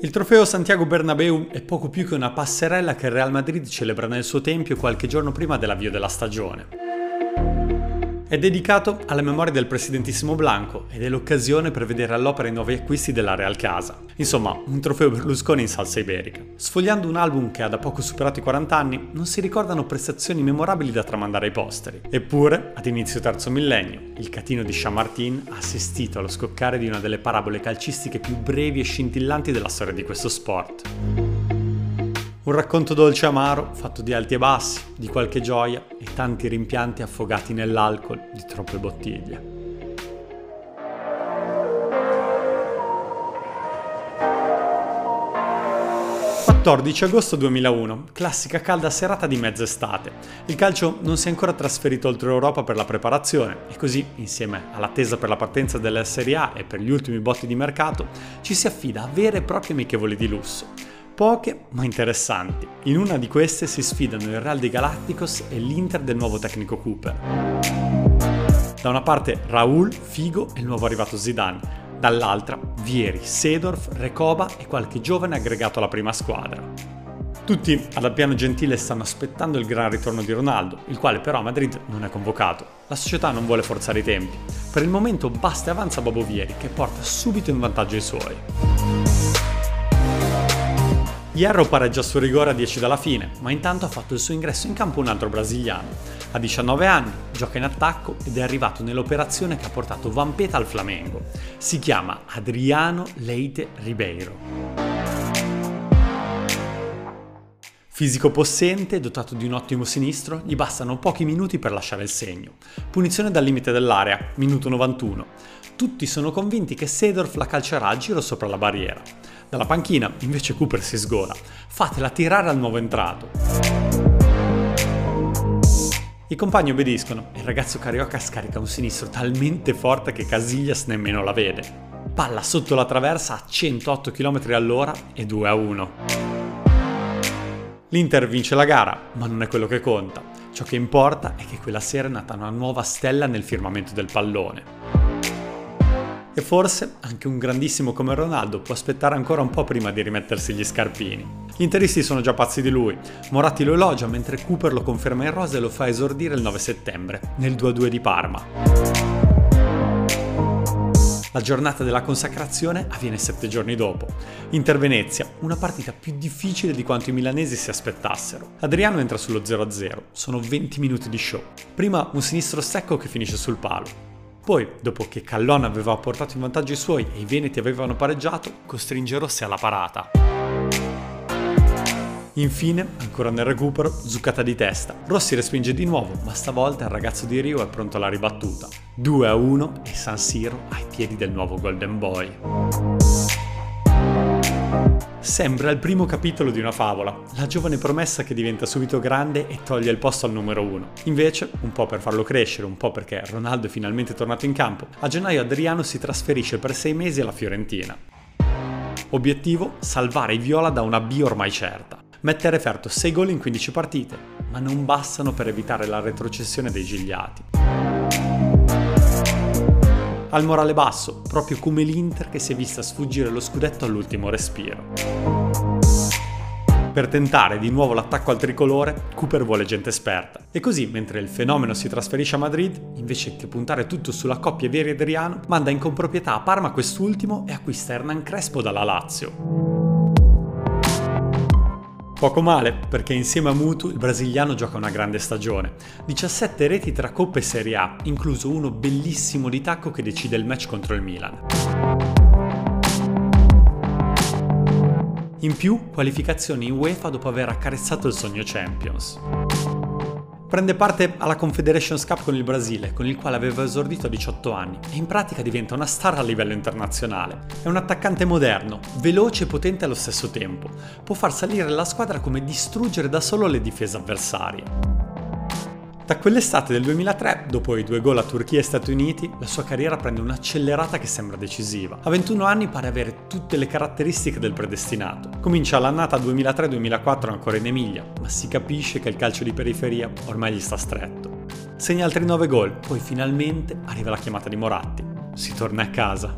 Il trofeo Santiago Bernabeu è poco più che una passerella che il Real Madrid celebra nel suo tempio qualche giorno prima dell'avvio della stagione. È dedicato alla memoria del presidentissimo Blanco ed è l'occasione per vedere all'opera i nuovi acquisti della Real Casa. Insomma, un trofeo Berlusconi in salsa iberica. Sfogliando un album che ha da poco superato i 40 anni, non si ricordano prestazioni memorabili da tramandare ai posteri. Eppure, ad inizio terzo millennio, il catino di Chamartin ha assistito allo scoccare di una delle parabole calcistiche più brevi e scintillanti della storia di questo sport. Un racconto dolce e amaro, fatto di alti e bassi, di qualche gioia e tanti rimpianti affogati nell'alcol di troppe bottiglie. «14 agosto 2001, classica calda serata di mezz'estate. Il calcio non si è ancora trasferito oltre Europa per la preparazione e così, insieme all'attesa per la partenza della Serie A e per gli ultimi botti di mercato, ci si affida a vere e proprie amichevoli di lusso poche ma interessanti. In una di queste si sfidano il Real de Galacticos e l'Inter del nuovo tecnico Cooper. Da una parte Raul, Figo e il nuovo arrivato Zidane, dall'altra Vieri, Sedorf, Recoba e qualche giovane aggregato alla prima squadra. Tutti ad Appiano Gentile stanno aspettando il gran ritorno di Ronaldo, il quale però a Madrid non è convocato. La società non vuole forzare i tempi. Per il momento basta e avanza Bobo Vieri che porta subito in vantaggio i suoi. Hierro pareggia su rigore a 10 dalla fine, ma intanto ha fatto il suo ingresso in campo un altro brasiliano. Ha 19 anni, gioca in attacco ed è arrivato nell'operazione che ha portato Vampeta al Flamengo. Si chiama Adriano Leite Ribeiro. Fisico possente, dotato di un ottimo sinistro, gli bastano pochi minuti per lasciare il segno. Punizione dal limite dell'area, minuto 91. Tutti sono convinti che Sedorf la calcerà a giro sopra la barriera. Dalla panchina invece Cooper si sgola. Fatela tirare al nuovo entrato. I compagni obbediscono e il ragazzo carioca scarica un sinistro talmente forte che Casillas nemmeno la vede. Palla sotto la traversa a 108 km all'ora e 2 a 1. L'Inter vince la gara, ma non è quello che conta. Ciò che importa è che quella sera è nata una nuova stella nel firmamento del pallone. E forse anche un grandissimo come Ronaldo può aspettare ancora un po' prima di rimettersi gli scarpini. Gli interisti sono già pazzi di lui. Moratti lo elogia mentre Cooper lo conferma in rosa e lo fa esordire il 9 settembre, nel 2-2 di Parma. La giornata della consacrazione avviene sette giorni dopo. Inter Venezia, una partita più difficile di quanto i milanesi si aspettassero. Adriano entra sullo 0-0, sono 20 minuti di show. Prima un sinistro secco che finisce sul palo, poi, dopo che Callon aveva portato in vantaggio i suoi e i Veneti avevano pareggiato, costringe Rossi alla parata. Infine, ancora nel recupero, zuccata di testa. Rossi respinge di nuovo, ma stavolta il ragazzo di Rio è pronto alla ribattuta. 2 a 1 e San Siro ai piedi del nuovo Golden Boy. Sembra il primo capitolo di una favola, la giovane promessa che diventa subito grande e toglie il posto al numero uno. Invece, un po' per farlo crescere, un po' perché Ronaldo è finalmente tornato in campo, a gennaio Adriano si trasferisce per sei mesi alla Fiorentina. Obiettivo? Salvare i Viola da una B ormai certa. Mette a referto 6 gol in 15 partite, ma non bastano per evitare la retrocessione dei Gigliati al morale basso, proprio come l'Inter che si è vista sfuggire lo scudetto all'ultimo respiro. Per tentare di nuovo l'attacco al tricolore, Cooper vuole gente esperta. E così, mentre il fenomeno si trasferisce a Madrid, invece che puntare tutto sulla coppia Vieri Adriano, manda in comproprietà a Parma quest'ultimo e acquista Hernan Crespo dalla Lazio. Poco male, perché insieme a Mutu il brasiliano gioca una grande stagione. 17 reti tra Coppa e Serie A, incluso uno bellissimo di tacco che decide il match contro il Milan. In più, qualificazioni in UEFA dopo aver accarezzato il sogno Champions. Prende parte alla Confederations Cup con il Brasile, con il quale aveva esordito a 18 anni, e in pratica diventa una star a livello internazionale. È un attaccante moderno, veloce e potente allo stesso tempo. Può far salire la squadra come distruggere da solo le difese avversarie. Da quell'estate del 2003, dopo i due gol a Turchia e Stati Uniti, la sua carriera prende un'accelerata che sembra decisiva. A 21 anni pare avere tutte le caratteristiche del predestinato. Comincia l'annata 2003-2004 ancora in Emilia, ma si capisce che il calcio di periferia ormai gli sta stretto. Segna altri 9 gol, poi finalmente arriva la chiamata di Moratti. Si torna a casa.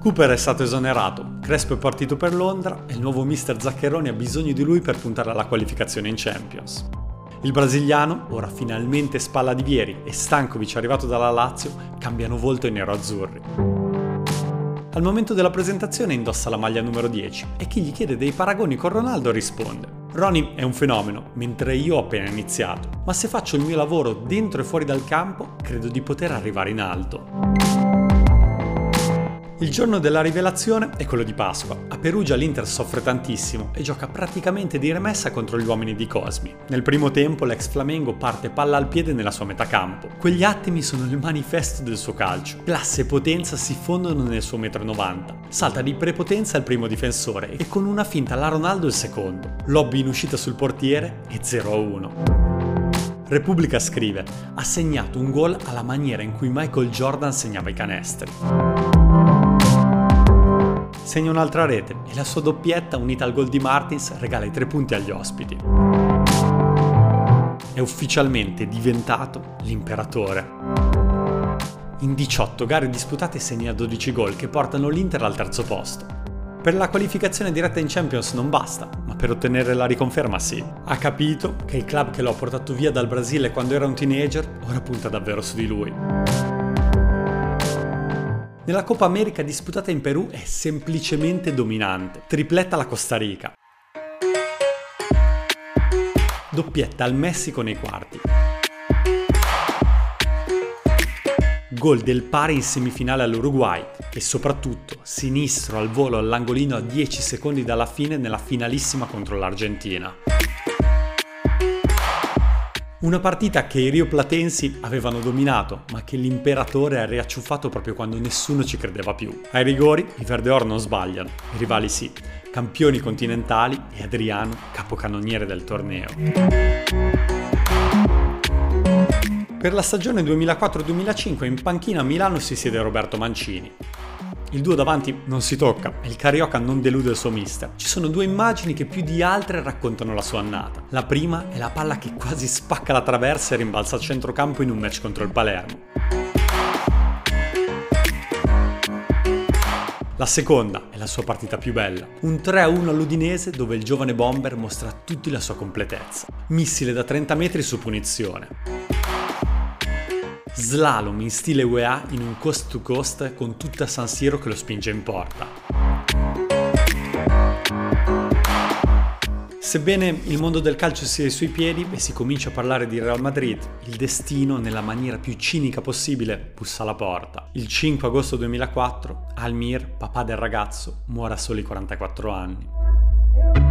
Cooper è stato esonerato, Crespo è partito per Londra e il nuovo mister Zaccheroni ha bisogno di lui per puntare alla qualificazione in Champions. Il brasiliano, ora finalmente spalla di Vieri, e Stankovic arrivato dalla Lazio, cambiano volto ai nero-azzurri. Al momento della presentazione indossa la maglia numero 10 e chi gli chiede dei paragoni con Ronaldo risponde Ronnie è un fenomeno, mentre io ho appena iniziato, ma se faccio il mio lavoro dentro e fuori dal campo, credo di poter arrivare in alto. Il giorno della rivelazione è quello di Pasqua. A Perugia l'Inter soffre tantissimo e gioca praticamente di remessa contro gli uomini di Cosmi. Nel primo tempo l'ex Flamengo parte palla al piede nella sua metà campo. Quegli attimi sono il manifesto del suo calcio. Classe e potenza si fondono nel suo metro 90. Salta di prepotenza il primo difensore e con una finta alla Ronaldo il secondo. Lobby in uscita sul portiere e 0-1. Repubblica scrive: ha segnato un gol alla maniera in cui Michael Jordan segnava i canestri segna un'altra rete e la sua doppietta unita al gol di Martins regala i tre punti agli ospiti. È ufficialmente diventato l'imperatore. In 18 gare disputate segna 12 gol che portano l'Inter al terzo posto. Per la qualificazione diretta in Champions non basta, ma per ottenere la riconferma sì. Ha capito che il club che lo ha portato via dal Brasile quando era un teenager ora punta davvero su di lui. Nella Coppa America disputata in Perù è semplicemente dominante. Tripletta alla Costa Rica. Doppietta al Messico nei quarti. Gol del pari in semifinale all'Uruguay e soprattutto sinistro al volo all'angolino a 10 secondi dalla fine nella finalissima contro l'Argentina. Una partita che i rioplatensi avevano dominato, ma che l'imperatore ha riacciuffato proprio quando nessuno ci credeva più. Ai rigori i Verdeor non sbagliano, i rivali sì, campioni continentali e Adriano capocannoniere del torneo. Per la stagione 2004-2005 in panchina a Milano si siede Roberto Mancini. Il duo davanti non si tocca e il Carioca non delude il suo mister. Ci sono due immagini che più di altre raccontano la sua annata. La prima è la palla che quasi spacca la traversa e rimbalza a centrocampo in un match contro il Palermo. La seconda è la sua partita più bella, un 3-1 all'Udinese dove il giovane bomber mostra tutti la sua completezza. Missile da 30 metri su punizione slalom in stile UEA in un coast to coast con tutta San Siro che lo spinge in porta. Sebbene il mondo del calcio sia ai suoi piedi e si comincia a parlare di Real Madrid, il destino, nella maniera più cinica possibile, bussa alla porta. Il 5 agosto 2004, Almir, papà del ragazzo, muore a soli 44 anni.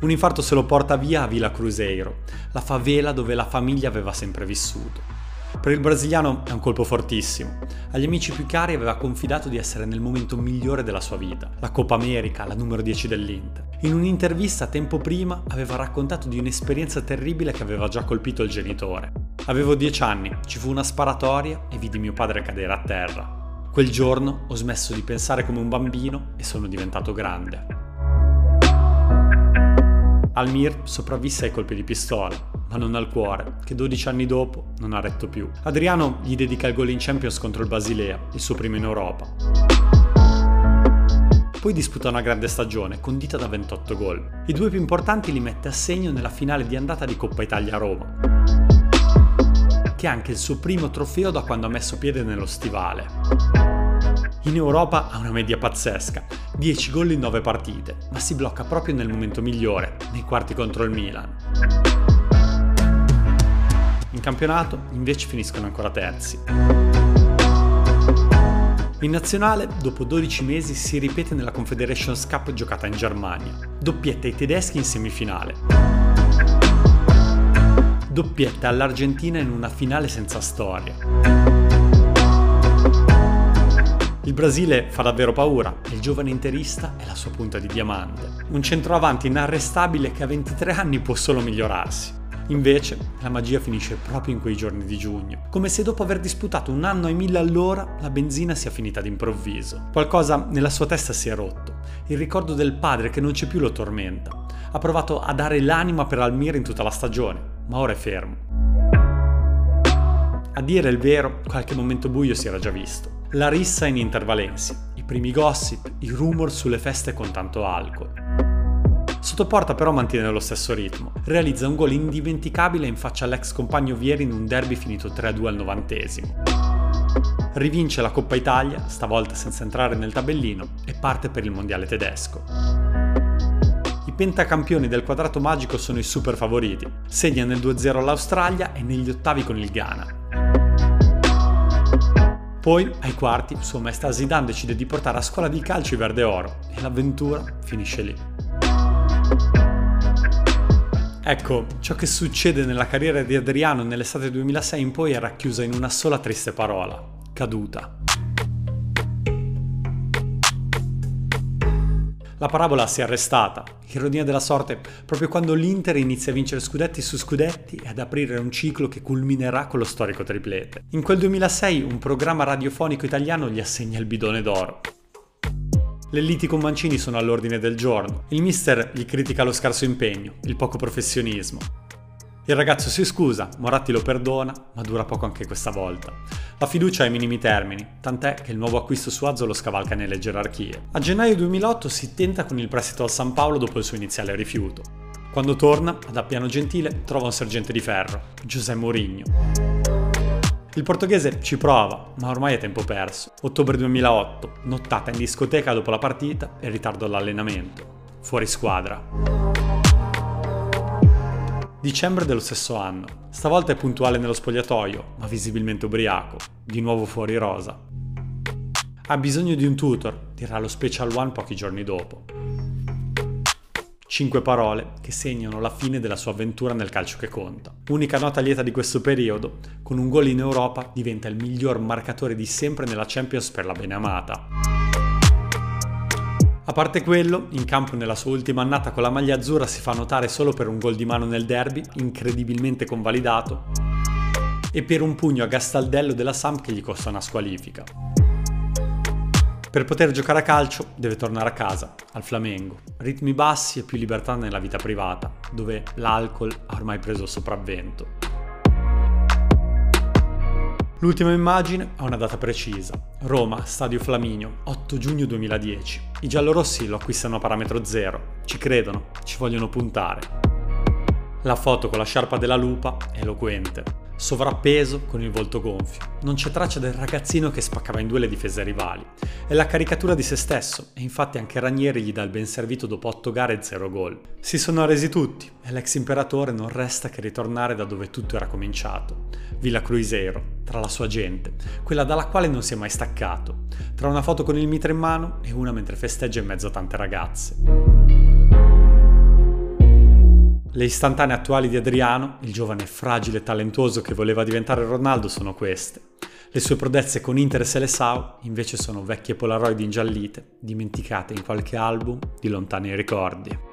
Un infarto se lo porta via a Villa Cruzeiro, la favela dove la famiglia aveva sempre vissuto. Per il brasiliano è un colpo fortissimo. Agli amici più cari aveva confidato di essere nel momento migliore della sua vita, la Coppa America, la numero 10 dell'Inter. In un'intervista tempo prima aveva raccontato di un'esperienza terribile che aveva già colpito il genitore. Avevo 10 anni, ci fu una sparatoria e vidi mio padre cadere a terra. Quel giorno ho smesso di pensare come un bambino e sono diventato grande. Almir sopravvisse ai colpi di pistola, ma non al cuore, che 12 anni dopo non ha retto più. Adriano gli dedica il gol in Champions contro il Basilea, il suo primo in Europa. Poi disputa una grande stagione, condita da 28 gol. I due più importanti li mette a segno nella finale di andata di Coppa Italia a Roma, che è anche il suo primo trofeo da quando ha messo piede nello stivale. In Europa ha una media pazzesca, 10 gol in 9 partite, ma si blocca proprio nel momento migliore, nei quarti contro il Milan. In campionato invece finiscono ancora terzi. In nazionale, dopo 12 mesi, si ripete nella Confederations Cup giocata in Germania. Doppietta ai tedeschi in semifinale. Doppietta all'Argentina in una finale senza storia. Il Brasile fa davvero paura e il giovane interista è la sua punta di diamante. Un centroavanti inarrestabile che a 23 anni può solo migliorarsi. Invece, la magia finisce proprio in quei giorni di giugno, come se dopo aver disputato un anno ai mille all'ora la benzina sia finita d'improvviso. Qualcosa nella sua testa si è rotto. Il ricordo del padre che non c'è più lo tormenta. Ha provato a dare l'anima per Almir in tutta la stagione, ma ora è fermo. A dire il vero, qualche momento buio si era già visto. La rissa in intervalensi, i primi gossip, i rumor sulle feste con tanto alcol. Sottoporta però mantiene lo stesso ritmo. Realizza un gol indimenticabile in faccia all'ex compagno Vieri in un derby finito 3-2 al novantesimo. Rivince la Coppa Italia, stavolta senza entrare nel tabellino, e parte per il mondiale tedesco. I pentacampioni del quadrato magico sono i super favoriti. Segna nel 2-0 all'Australia e negli ottavi con il Ghana. Poi, ai quarti, sua maestà Zidane decide di portare a scuola di calcio i verde oro e l'avventura finisce lì. Ecco, ciò che succede nella carriera di Adriano nell'estate 2006 in poi è racchiusa in una sola triste parola, caduta. La parabola si è arrestata, ironia della sorte, proprio quando l'Inter inizia a vincere scudetti su scudetti e ad aprire un ciclo che culminerà con lo storico triplete. In quel 2006 un programma radiofonico italiano gli assegna il bidone d'oro. Le liti con Mancini sono all'ordine del giorno. Il mister gli critica lo scarso impegno, il poco professionismo. Il ragazzo si scusa, Moratti lo perdona, ma dura poco anche questa volta. La fiducia è ai minimi termini, tant'è che il nuovo acquisto su Azzo lo scavalca nelle gerarchie. A gennaio 2008 si tenta con il prestito al San Paolo dopo il suo iniziale rifiuto. Quando torna, ad Appiano Gentile, trova un sergente di ferro, Giuseppe Mourinho. Il portoghese ci prova, ma ormai è tempo perso. Ottobre 2008, nottata in discoteca dopo la partita e ritardo all'allenamento. Fuori squadra. Dicembre dello stesso anno. Stavolta è puntuale nello spogliatoio, ma visibilmente ubriaco, di nuovo fuori rosa. Ha bisogno di un tutor, dirà lo Special One pochi giorni dopo. Cinque parole che segnano la fine della sua avventura nel calcio che conta. Unica nota lieta di questo periodo, con un gol in Europa diventa il miglior marcatore di sempre nella Champions per la beneamata. A parte quello, in campo nella sua ultima annata con la maglia azzurra si fa notare solo per un gol di mano nel derby, incredibilmente convalidato, e per un pugno a Gastaldello della Samp che gli costa una squalifica. Per poter giocare a calcio deve tornare a casa, al Flamengo. Ritmi bassi e più libertà nella vita privata, dove l'alcol ha ormai preso il sopravvento. L'ultima immagine ha una data precisa. Roma, Stadio Flaminio, 8 giugno 2010. I giallorossi lo acquistano a parametro zero. Ci credono, ci vogliono puntare. La foto con la sciarpa della lupa è eloquente sovrappeso con il volto gonfio. Non c'è traccia del ragazzino che spaccava in due le difese rivali. È la caricatura di se stesso e infatti anche Ranieri gli dà il ben servito dopo 8 gare e 0 gol. Si sono resi tutti e l'ex imperatore non resta che ritornare da dove tutto era cominciato. Villa Cruiseiro, tra la sua gente, quella dalla quale non si è mai staccato, tra una foto con il mitra in mano e una mentre festeggia in mezzo a tante ragazze. Le istantanee attuali di Adriano, il giovane fragile e talentuoso che voleva diventare Ronaldo, sono queste. Le sue prodezze con Inter e Seleção invece sono vecchie polaroid ingiallite, dimenticate in qualche album di lontani ricordi.